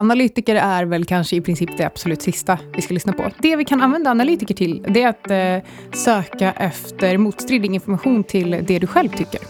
Analytiker är väl kanske i princip det absolut sista vi ska lyssna på. Det vi kan använda analytiker till, det är att eh, söka efter motstridig information till det du själv tycker.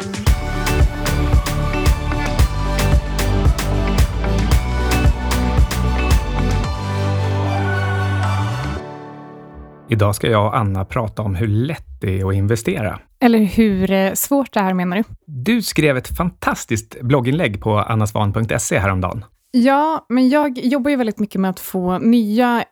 Idag ska jag och Anna prata om hur lätt det är att investera. Eller hur eh, svårt det är menar du? Du skrev ett fantastiskt blogginlägg på annasvan.se häromdagen. Ja, men jag jobbar ju väldigt mycket med att få nya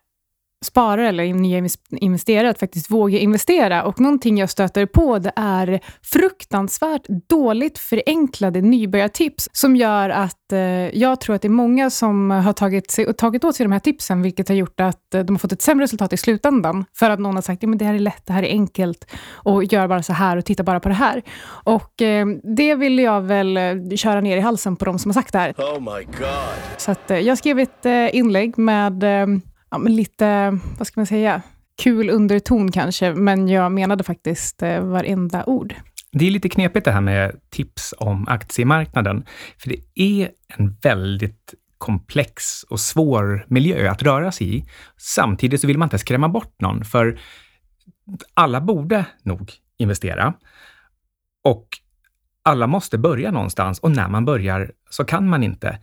sparare eller nya investerare att faktiskt våga investera. Och någonting jag stöter på det är fruktansvärt dåligt förenklade nybörjartips som gör att eh, jag tror att det är många som har tagit, sig, tagit åt sig de här tipsen, vilket har gjort att eh, de har fått ett sämre resultat i slutändan. För att någon har sagt att det här är lätt, det här är enkelt och gör bara så här och titta bara på det här. Och eh, det vill jag väl eh, köra ner i halsen på de som har sagt det här. Oh my God. Så att, eh, jag skrev ett eh, inlägg med ja, men lite, vad ska man säga, kul underton kanske, men jag menade faktiskt eh, varenda ord. Det är lite knepigt det här med tips om aktiemarknaden, för det är en väldigt komplex och svår miljö att röra sig i. Samtidigt så vill man inte skrämma bort någon, för alla borde nog investera. Och alla måste börja någonstans och när man börjar så kan man inte.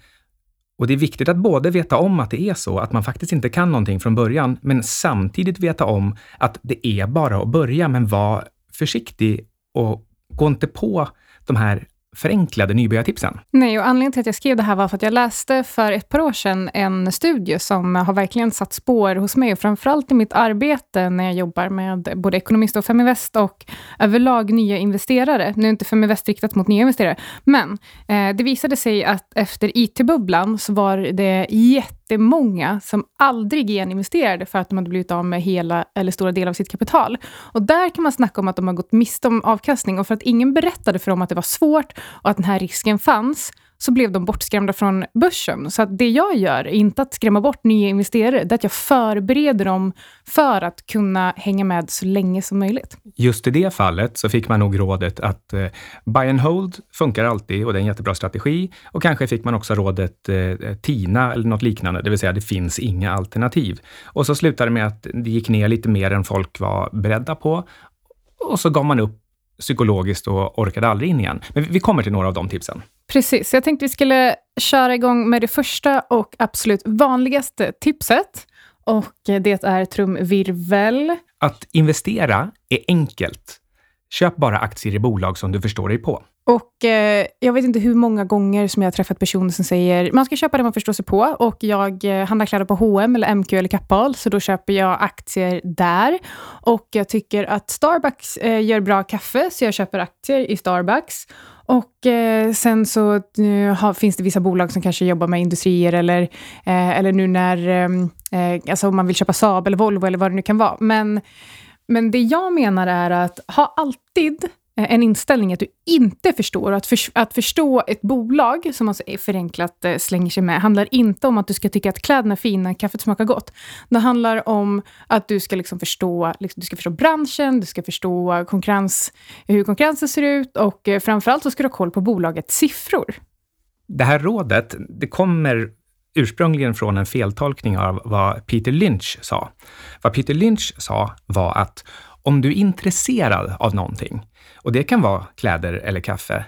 Och det är viktigt att både veta om att det är så, att man faktiskt inte kan någonting från början, men samtidigt veta om att det är bara att börja, men var försiktig och gå inte på de här förenklade nybörjartipsen. Nej, och anledningen till att jag skrev det här var för att jag läste för ett par år sedan en studie som har verkligen satt spår hos mig, och framförallt i mitt arbete när jag jobbar med både ekonomist och Feminvest och överlag nya investerare. Nu är inte Feminvest riktat mot nya investerare, men eh, det visade sig att efter IT-bubblan så var det jätte jättemånga som aldrig geninvesterade för att de hade blivit av med hela eller stora delar av sitt kapital. Och där kan man snacka om att de har gått miste om avkastning och för att ingen berättade för dem att det var svårt och att den här risken fanns, så blev de bortskrämda från börsen. Så att det jag gör är inte att skrämma bort nya investerare, det är att jag förbereder dem för att kunna hänga med så länge som möjligt. Just i det fallet så fick man nog rådet att eh, buy and hold funkar alltid och det är en jättebra strategi. Och kanske fick man också rådet eh, TINA eller något liknande, det vill säga det finns inga alternativ. Och så slutade det med att det gick ner lite mer än folk var beredda på. Och så gav man upp psykologiskt och orkade aldrig in igen. Men vi kommer till några av de tipsen. Precis, jag tänkte vi skulle köra igång med det första och absolut vanligaste tipset. Och det är trumvirvel. Att investera är enkelt. Köp bara aktier i bolag som du förstår dig på. Och eh, Jag vet inte hur många gånger som jag har träffat personer som säger man ska köpa det man förstår sig på. Och Jag eh, handlar kläder på H&M eller MQ eller Kappahl, så då köper jag aktier där. Och Jag tycker att Starbucks eh, gör bra kaffe, så jag köper aktier i Starbucks. Och eh, sen så eh, har, finns det vissa bolag som kanske jobbar med industrier eller, eh, eller nu när ehm, eh, alltså om man vill köpa Saab eller Volvo eller vad det nu kan vara. Men, men det jag menar är att ha alltid Eh, en inställning att du inte förstår. Att, för, att förstå ett bolag, som man alltså förenklat eh, slänger sig med, handlar inte om att du ska tycka att kläderna är fina, kaffet smakar gott. Det handlar om att du ska liksom förstå, liksom, du ska förstå branschen, du ska förstå konkurrens, hur konkurrensen ser ut och eh, framförallt så ska du ha koll på bolagets siffror. Det här rådet, det kommer ursprungligen från en feltolkning av vad Peter Lynch sa. Vad Peter Lynch sa var att om du är intresserad av någonting, och det kan vara kläder eller kaffe,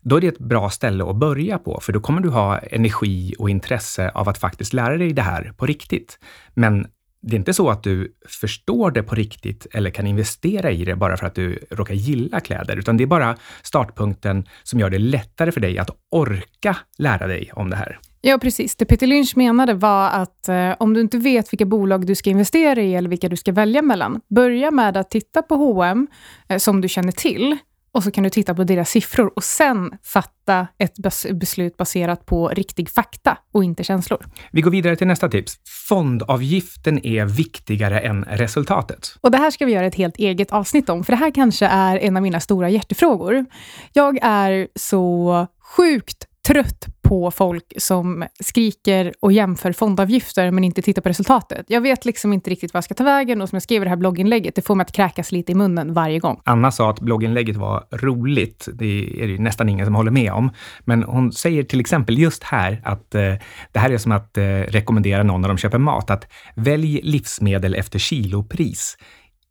då är det ett bra ställe att börja på, för då kommer du ha energi och intresse av att faktiskt lära dig det här på riktigt. Men det är inte så att du förstår det på riktigt eller kan investera i det bara för att du råkar gilla kläder, utan det är bara startpunkten som gör det lättare för dig att orka lära dig om det här. Ja, precis. Det Peter Lynch menade var att eh, om du inte vet vilka bolag du ska investera i eller vilka du ska välja mellan, börja med att titta på H&M eh, som du känner till och så kan du titta på deras siffror och sen fatta ett bes beslut baserat på riktig fakta och inte känslor. Vi går vidare till nästa tips. Fondavgiften är viktigare än resultatet. Och Det här ska vi göra ett helt eget avsnitt om, för det här kanske är en av mina stora hjärtefrågor. Jag är så sjukt trött på folk som skriker och jämför fondavgifter men inte tittar på resultatet. Jag vet liksom inte riktigt vad jag ska ta vägen och som jag skrev i det här blogginlägget, det får mig att kräkas lite i munnen varje gång. Anna sa att blogginlägget var roligt. Det är det nästan ingen som håller med om. Men hon säger till exempel just här att eh, det här är som att eh, rekommendera någon när de köper mat, att välj livsmedel efter kilopris,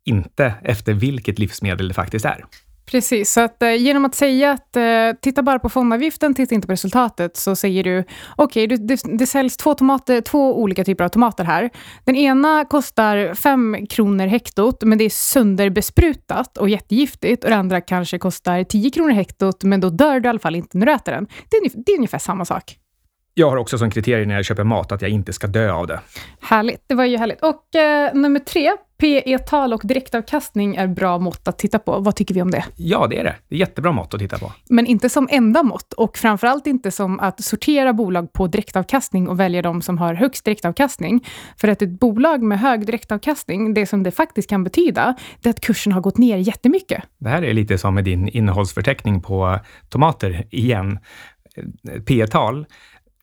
inte efter vilket livsmedel det faktiskt är. Precis, så att, eh, genom att säga att eh, titta bara på fondavgiften, titta inte på resultatet, så säger du okej, okay, det, det, säljs två, tomater, två olika typer av tomater här. Den ena kostar fem kronor hektot, men det är sönderbesprutat och jättegiftigt. Och det andra kanske kostar 10 kronor hektot, men då dör du i alla fall inte när du äter den. Det är, det är ungefär samma sak. Jag har också som kriterium när jag köper mat att jag inte ska dö av det. Härligt, det var ju härligt. Och eh, nummer tre, PE-tal och direktavkastning är bra mått att titta på. Vad tycker vi om det? Ja, det är det. Det är jättebra mått att titta på. Men inte som enda mått och framförallt inte som att sortera bolag på direktavkastning och välja de som har högst direktavkastning. För att ett bolag med hög direktavkastning, det som det faktiskt kan betyda, det är att kursen har gått ner jättemycket. Det här är lite som med din innehållsförteckning på tomater igen. P-tal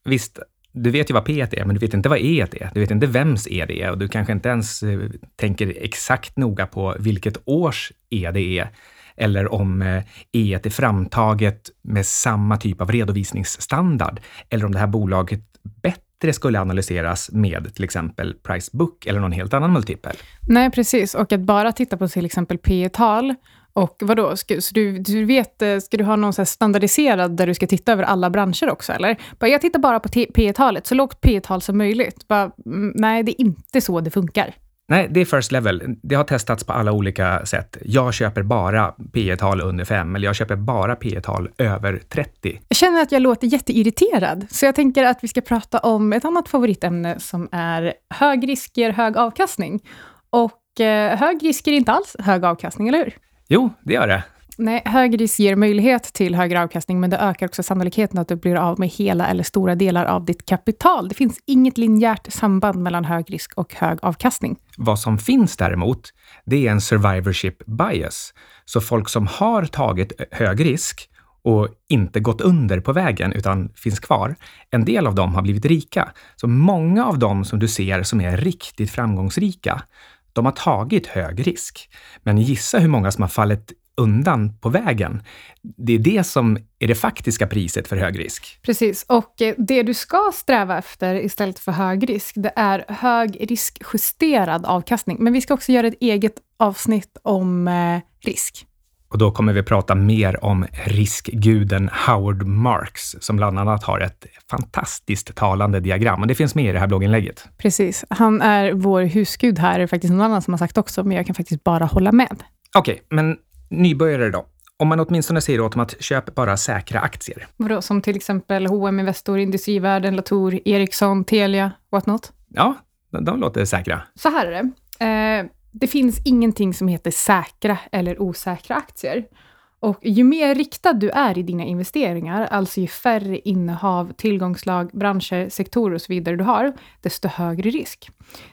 visst, du vet ju vad P är, men du vet inte vad E är. Du vet inte vems E det är och du kanske inte ens eh, tänker exakt noga på vilket års E det är. Eller om eh, E är framtaget med samma typ av redovisningsstandard. Eller om det här bolaget bättre skulle analyseras med till exempel price book eller någon helt annan multipel. Nej, precis. Och att bara titta på till exempel P tal och vadå, ska, så du, du vet, eh, ska du ha någon så standardiserad där du ska titta över alla branscher också, eller? Bara, jag tittar bara på P talet så lågt P tal som möjligt. Bara, mm, nej, det är inte så det funkar. Nej, det är first level. Det har testats på alla olika sätt. Jag köper bara P tal under 5 eller jag köper bara P tal över 30. Jag känner att jag låter jätteirriterad, så jag tänker att vi ska prata om ett annat favoritämne som är hög risk ger hög avkastning. Och eh, hög risk ger inte alls hög avkastning, eller hur? Jo, det gör det. Nej, hög risk ger möjlighet till högre avkastning, men det ökar också sannolikheten att du blir av med hela eller stora delar av ditt kapital. Det finns inget linjärt samband mellan hög risk och hög avkastning. Vad som finns däremot, det är en survivorship bias. Så folk som har tagit hög risk och inte gått under på vägen utan finns kvar. En del av dem har blivit rika. Så många av dem som du ser som är riktigt framgångsrika, de har tagit hög risk. Men gissa hur många som har fallit undan på vägen. Det är det som är det faktiska priset för hög risk. Precis, och eh, det du ska sträva efter istället för hög risk, det är hög riskjusterad avkastning. Men vi ska också göra ett eget avsnitt om eh, risk. Och då kommer vi prata mer om riskguden Howard Marks, som bland annat har ett fantastiskt talande diagram. Och det finns med i det här blogginlägget. Precis. Han är vår husgud här, det är faktiskt någon annan som har sagt också, men jag kan faktiskt bara hålla med. Okej, okay, men nybörjare då? Om man åtminstone säger åt dem att köp bara säkra aktier. Vadå, som till exempel H&M Investor, Industrivärden, Latour, Ericsson, Telia, what not? Ja, de, de låter säkra. Så här är det. Eh, det finns ingenting som heter säkra eller osäkra aktier. Och ju mer riktad du är i dina investeringar, alltså ju färre innehav, tillgångslag, branscher, sektorer och så vidare du har, desto högre risk.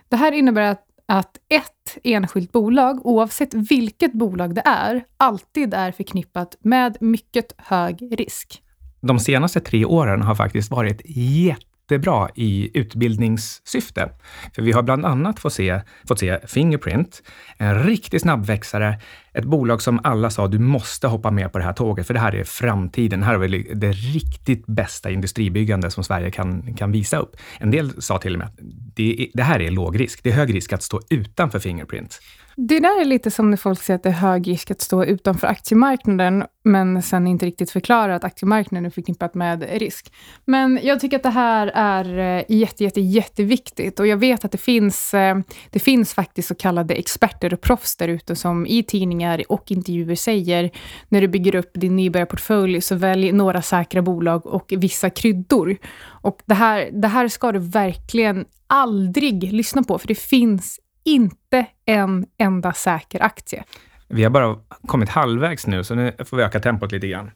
Det här innebär att, att ett enskilt bolag, oavsett vilket bolag det är, alltid är förknippat med mycket hög risk. De senaste tre åren har faktiskt varit jätte jättebra i utbildningssyfte. För vi har bland annat fått se, fått se Fingerprint, en riktig snabbväxare, ett bolag som alla sa du måste hoppa med på det här tåget, för det här är framtiden. Det här är det riktigt bästa industribyggande som Sverige kan, kan visa upp. En del sa till och med att det, det här är låg risk. Det är hög risk att stå utanför Fingerprint. Det där är lite som när folk säger att det är hög risk att stå utanför aktiemarknaden, men sen inte riktigt förklarar att aktiemarknaden är förknippat med risk. Men jag tycker att det här är eh, jätte, jätte, jätteviktigt och jag vet att det finns, eh, det finns faktiskt så kallade experter och proffs där ute som i tidningar och intervjuer säger när du bygger upp din nybörjarportfölj så välj några säkra bolag och vissa kryddor. Och det här, det här ska du verkligen aldrig lyssna på, för det finns inte en enda säker aktie. Vi har bara kommit halvvägs nu, så nu får vi öka tempot lite grann.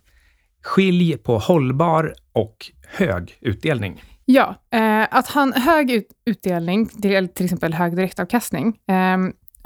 Skilj på hållbar och hög utdelning. Ja, eh, att ha en hög ut utdelning, till, till exempel hög direktavkastning, eh,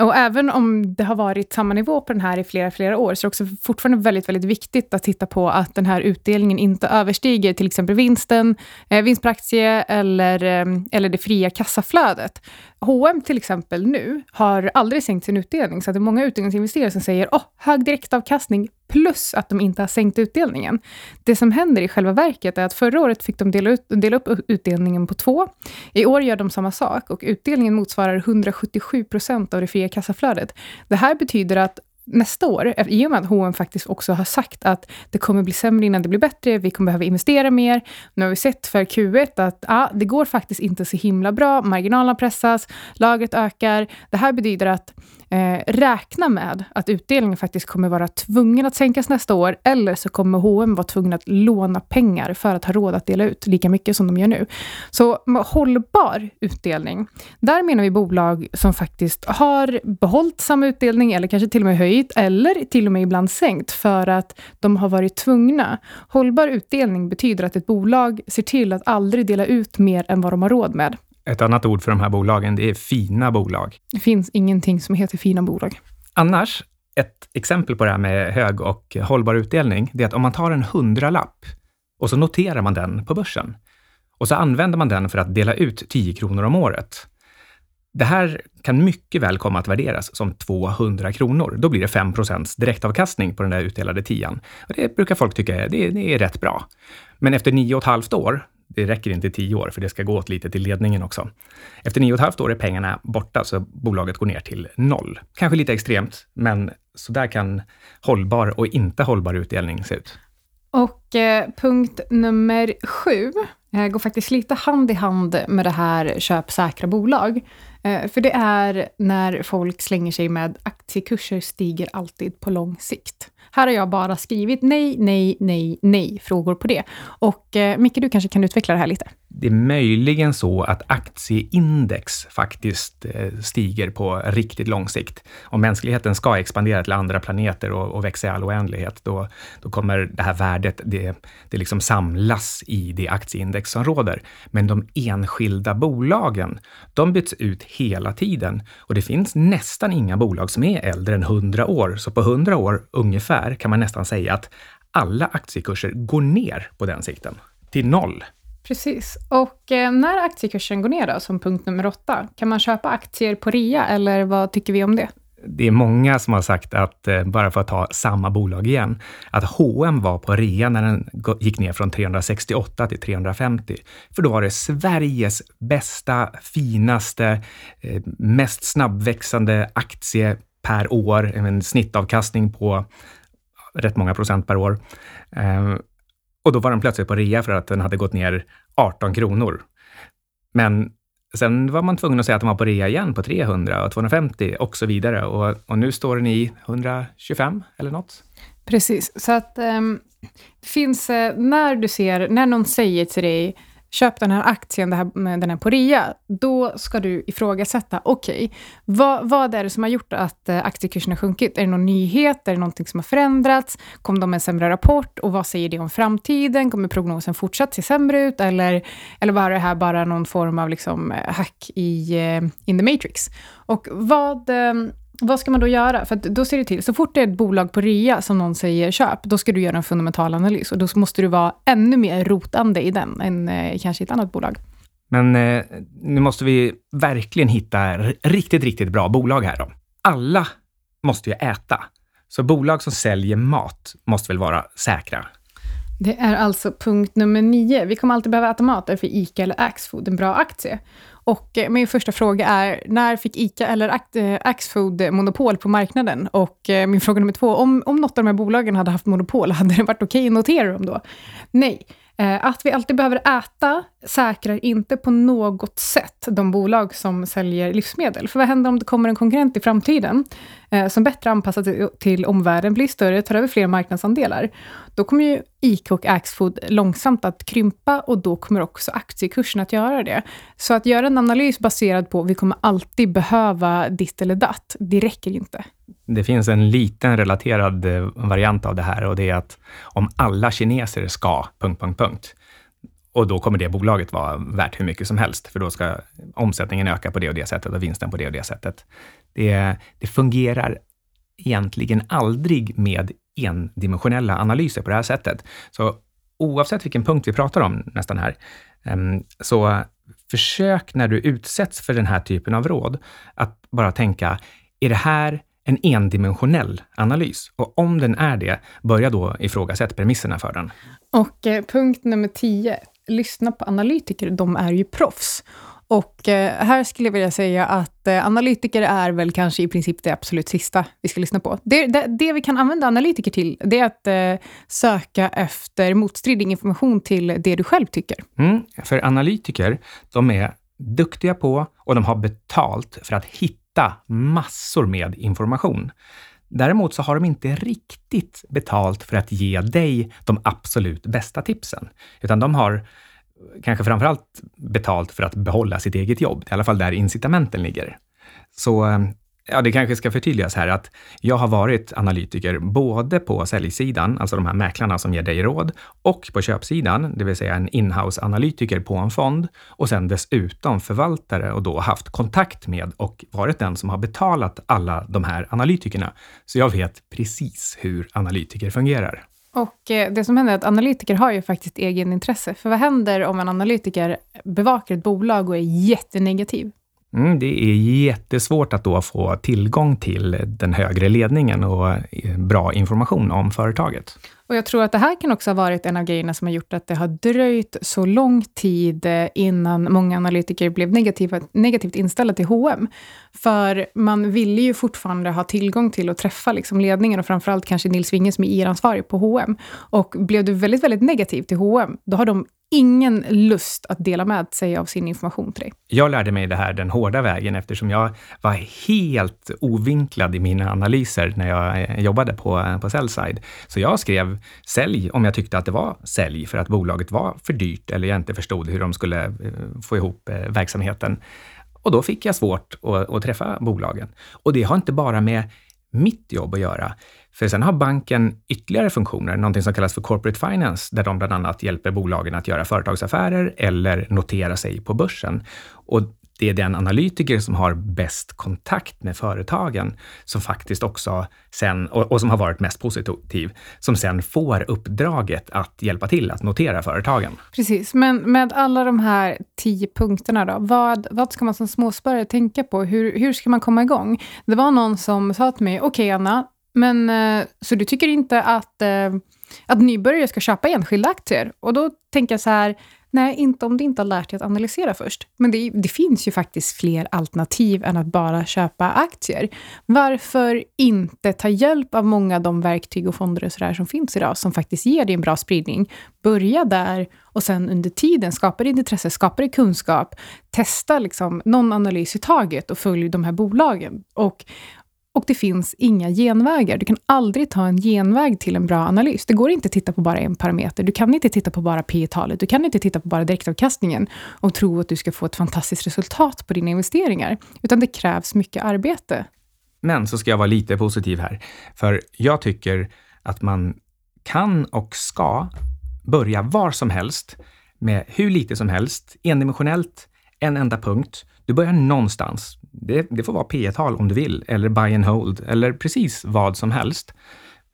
och även om det har varit samma nivå på den här i flera, flera år, så är det också fortfarande väldigt, väldigt viktigt att titta på att den här utdelningen inte överstiger till exempel vinsten, eh, vinst per aktie eller, eh, eller det fria kassaflödet. H&M till exempel nu har aldrig sänkt sin utdelning, så att det är många utdelningsinvesterare som säger oh, hög direktavkastning plus att de inte har sänkt utdelningen. Det som händer i själva verket är att förra året fick de dela, ut, dela upp utdelningen på två. I år gör de samma sak och utdelningen motsvarar 177 procent av det fria kassaflödet. Det här betyder att nästa år, eh, i och med att H&M faktiskt också har sagt att det kommer bli sämre innan det blir bättre, vi kommer behöva investera mer. Nu har vi sett för Q1 att ah, det går faktiskt inte så himla bra, marginalerna pressas, lagret ökar. Det här betyder att eh, räkna med att utdelningen faktiskt kommer vara tvungen att sänkas nästa år, eller så kommer H&M vara tvungen att låna pengar för att ha råd att dela ut lika mycket som de gör nu. Så hållbar utdelning, där menar vi bolag som faktiskt har behållit samma utdelning, eller kanske till och med höjt, eller till och med ibland sänkt, för att de har varit tvungna. Hållbar utdelning betyder att ett bolag ser till att aldrig dela ut mer än vad de har råd med. Ett annat ord för de här bolagen, det är fina bolag. Det finns ingenting som heter fina bolag. Annars, ett exempel på det här med hög och hållbar utdelning, det är att om man tar en hundralapp och så noterar man den på börsen och så använder man den för att dela ut 10 kronor om året. Det här kan mycket väl komma att värderas som 200 kronor. Då blir det 5% direktavkastning på den där utdelade tian. Och det brukar folk tycka är, det, det är rätt bra. Men efter nio och ett halvt år, det räcker inte tio år, för det ska gå åt lite till ledningen också. Efter nio och ett halvt år är pengarna borta, så bolaget går ner till noll. Kanske lite extremt, men så där kan hållbar och inte hållbar utdelning se ut. Och eh, punkt nummer sju eh, går faktiskt lite hand i hand med det här köp säkra bolag. Eh, för det är när folk slänger sig med aktiekurser stiger alltid på lång sikt. Här har jag bara skrivit nej, nej, nej, nej frågor på det. Och eh, Micke, du kanske kan utveckla det här lite? Det är möjligen så att aktieindex faktiskt eh, stiger på riktigt lång sikt. Om mänskligheten ska expandera till andra planeter och, och växa i all oändlighet, då, då kommer det här värdet, det, det liksom samlas i det aktieindex som råder. Men de enskilda bolagen, de byts ut hela tiden och det finns nästan inga bolag som är äldre än 100 år. Så på 100 år ungefär kan man nästan säga att alla aktiekurser går ner på den sikten, till noll. Precis. Och eh, när aktiekursen går ner då, som punkt nummer åtta, kan man köpa aktier på rea eller vad tycker vi om det? Det är många som har sagt att, eh, bara för att ta samma bolag igen, att H&M var på rea när den gick ner från 368 till 350. För då var det Sveriges bästa, finaste, eh, mest snabbväxande aktie per år, en snittavkastning på rätt många procent per år. Ehm, och då var den plötsligt på rea för att den hade gått ner 18 kronor. Men sen var man tvungen att säga att den var på rea igen på 300 och 250 och så vidare. Och, och nu står den i 125 eller något. Precis, så att um, det finns, eh, när du ser, när någon säger till dig köp den här aktien, det här, den är på rea, då ska du ifrågasätta, okej, okay, vad, vad är det som har gjort att eh, aktiekursen har sjunkit? Är det någon nyhet? Är det någonting som har förändrats? Kom de med en sämre rapport? Och vad säger det om framtiden? Kommer prognosen fortsatt se sämre ut? Eller, eller var det här bara någon form av liksom hack i eh, in the matrix? Och vad... Ehm, vad ska man då göra? För då ser det till, så fort det är ett bolag på rea som någon säger köp, då ska du göra en fundamental analys och då måste du vara ännu mer rotande i den än eh, kanske i ett annat bolag. Men eh, nu måste vi verkligen hitta riktigt, riktigt bra bolag här då. Alla måste ju äta. Så bolag som säljer mat måste väl vara säkra? Det är alltså punkt nummer nio. Vi kommer alltid behöva äta mat, därför är ICA eller Axfood en bra aktie. Och eh, min första fråga är, när fick ICA eller eh, Axfood monopol på marknaden? Och eh, min fråga nummer två, om, om något av de här bolagen hade haft monopol, hade det varit okej okay att notera dem då? Nej. Att vi alltid behöver äta säkrar inte på något sätt de bolag som säljer livsmedel. För vad händer om det kommer en konkurrent i framtiden som bättre anpassar sig till omvärlden, blir större, tar över fler marknadsandelar? Då kommer ju ICA och Axfood långsamt att krympa och då kommer också aktiekursen att göra det. Så att göra en analys baserad på vi kommer alltid behöva ditt eller datt, det räcker inte. Det finns en liten relaterad eh, variant av det här och det är att om alla kineser ska... Punkt, punkt, punkt, och då kommer det bolaget vara värt hur mycket som helst, för då ska omsättningen öka på det och det sättet och vinsten på det och det sättet. Det, det fungerar egentligen aldrig med endimensionella analyser på det här sättet. Så oavsett vilken punkt vi pratar om nästan här, ehm, så försök när du utsätts för den här typen av råd att bara tänka, är det här en endimensionell analys? Och om den är det, börja då ifrågasätta premisserna för den. Och eh, punkt nummer 10, lyssna på analytiker, de är ju proffs. Och eh, här skulle jag vilja säga att eh, analytiker är väl kanske i princip det absolut sista vi ska lyssna på. Det, det, det vi kan använda analytiker till, det är att eh, söka efter motstridig information till det du själv tycker. Mm, för analytiker, de är duktiga på och de har betalt för att hitta massor med information. Däremot så har de inte riktigt betalt för att ge dig de absolut bästa tipsen, utan de har kanske framförallt betalt för att behålla sitt eget jobb. I alla fall där incitamenten ligger. Så eh, ja, det kanske ska förtydligas här att jag har varit analytiker både på säljsidan, alltså de här mäklarna som ger dig råd, och på köpsidan, det vill säga en inhouse-analytiker på en fond och sen dessutom förvaltare och då haft kontakt med och varit den som har betalat alla de här analytikerna. Så jag vet precis hur analytiker fungerar. Och eh, det som händer är att analytiker har ju faktiskt egenintresse. För vad händer om en analytiker bevakar ett bolag och är jättenegativ? Mm, det är jättesvårt att då få tillgång till den högre ledningen och eh, bra information om företaget. Och jag tror att det här kan också ha varit en av grejerna som har gjort att det har dröjt så lång tid eh, innan många analytiker blev negativa, negativt inställda till H&M. För man ville ju fortfarande ha tillgång till att träffa liksom ledningen och framförallt kanske Nils Winge som är IR-ansvarig på H&M. Och blev du väldigt, väldigt negativ till H&M, då har de ingen lust att dela med sig av sin information till dig. Jag lärde mig det här den hårda vägen eftersom jag var helt ovinklad i mina analyser när jag eh, jobbade på, eh, på Sellside. Så jag skrev sälj om jag tyckte att det var sälj för att bolaget var för dyrt eller jag inte förstod hur de skulle eh, få ihop eh, verksamheten. Och då fick jag svårt att, att träffa bolagen. Och det har inte bara med mitt jobb att göra. För sen har banken ytterligare funktioner, någonting som kallas för corporate finance, där de bland annat hjälper bolagen att göra företagsaffärer eller notera sig på börsen. Och det är den analytiker som har bäst kontakt med företagen som faktiskt också sen, och, och, som har varit mest positiv, som sen får uppdraget att hjälpa till att notera företagen. Precis, men med alla de här tio punkterna då, vad, vad ska man som småsparare tänka på? Hur, hur ska man komma igång? Det var någon som sa till mig, okej okay, Anna, men eh, så du tycker inte att, eh, att nybörjare ska köpa enskilda aktier? Och då tänker jag så här, nej, inte om du inte har lärt dig att analysera först. Men det, det, finns ju faktiskt fler alternativ än att bara köpa aktier. Varför inte ta hjälp av många av de verktyg och fonder och sådär som finns idag, som faktiskt ger dig en bra spridning. Börja där och sen under tiden skapa ditt intresse, skapa dig kunskap, testa liksom någon analys i taget och följ de här bolagen. Och och det finns inga genvägar. Du kan aldrig ta en genväg till en bra analys. Det går inte att titta på bara en parameter. Du kan inte titta på bara P talet Du kan inte titta på bara direktavkastningen och tro att du ska få ett fantastiskt resultat på dina investeringar. Utan det krävs mycket arbete. Men så ska jag vara lite positiv här. För jag tycker att man kan och ska börja var som helst med hur lite som helst, endimensionellt, en enda punkt. Du börjar någonstans. Det, det får vara P tal om du vill, eller buy and hold, eller precis vad som helst.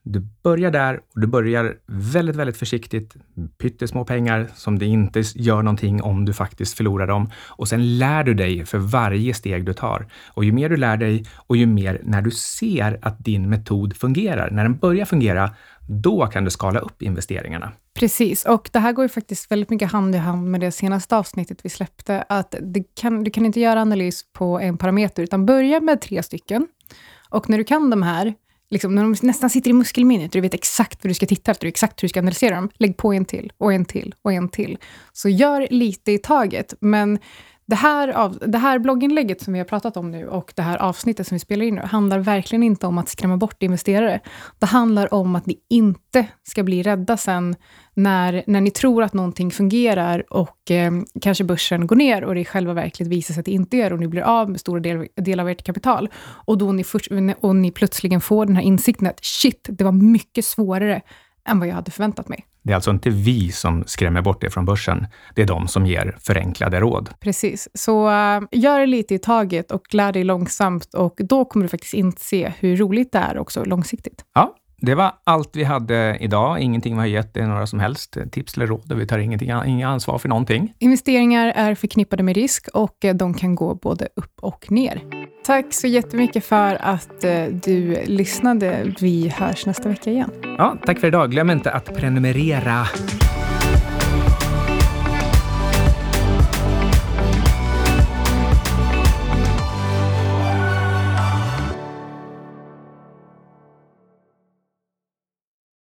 Du börjar där och du börjar väldigt, väldigt försiktigt, pyttesmå pengar som det inte gör någonting om du faktiskt förlorar dem. Och sen lär du dig för varje steg du tar. Och ju mer du lär dig och ju mer när du ser att din metod fungerar, när den börjar fungera, då kan du skala upp investeringarna. Precis, och det här går ju faktiskt väldigt mycket hand i hand med det senaste avsnittet vi släppte, att kan, du kan inte göra analys på en parameter, utan börja med tre stycken. Och när du kan de här, liksom, när de nästan sitter i muskelminnet, du vet exakt vad du ska titta efter, exakt hur du ska analysera dem, lägg på en till, och en till, och en till. Så gör lite i taget, men det här, av, det här blogginlägget som vi har pratat om nu och det här avsnittet som vi spelar in nu handlar verkligen inte om att skrämma bort investerare. Det handlar om att ni inte ska bli rädda sen när, när ni tror att någonting fungerar och eh, kanske börsen går ner och det i själva verket visar sig att det inte gör och ni blir av med stora delar del av ert kapital. Och då ni, först, och ni plötsligen får den här insikten att shit, det var mycket svårare än vad jag hade förväntat mig. Det är alltså inte vi som skrämmer bort det från börsen. Det är de som ger förenklade råd. Precis, så uh, gör det lite i taget och lär dig långsamt och då kommer du faktiskt inse hur roligt det är också långsiktigt. Ja, det var allt vi hade idag. Ingenting vi har gett dig några som helst tips eller råd. Vi tar ingenting, inga ansvar för någonting. Investeringar är förknippade med risk och eh, de kan gå både upp och ner. Tack så jättemycket för att eh, du lyssnade. Vi hörs nästa vecka igen. Ja, tack för idag. Glöm inte att prenumerera.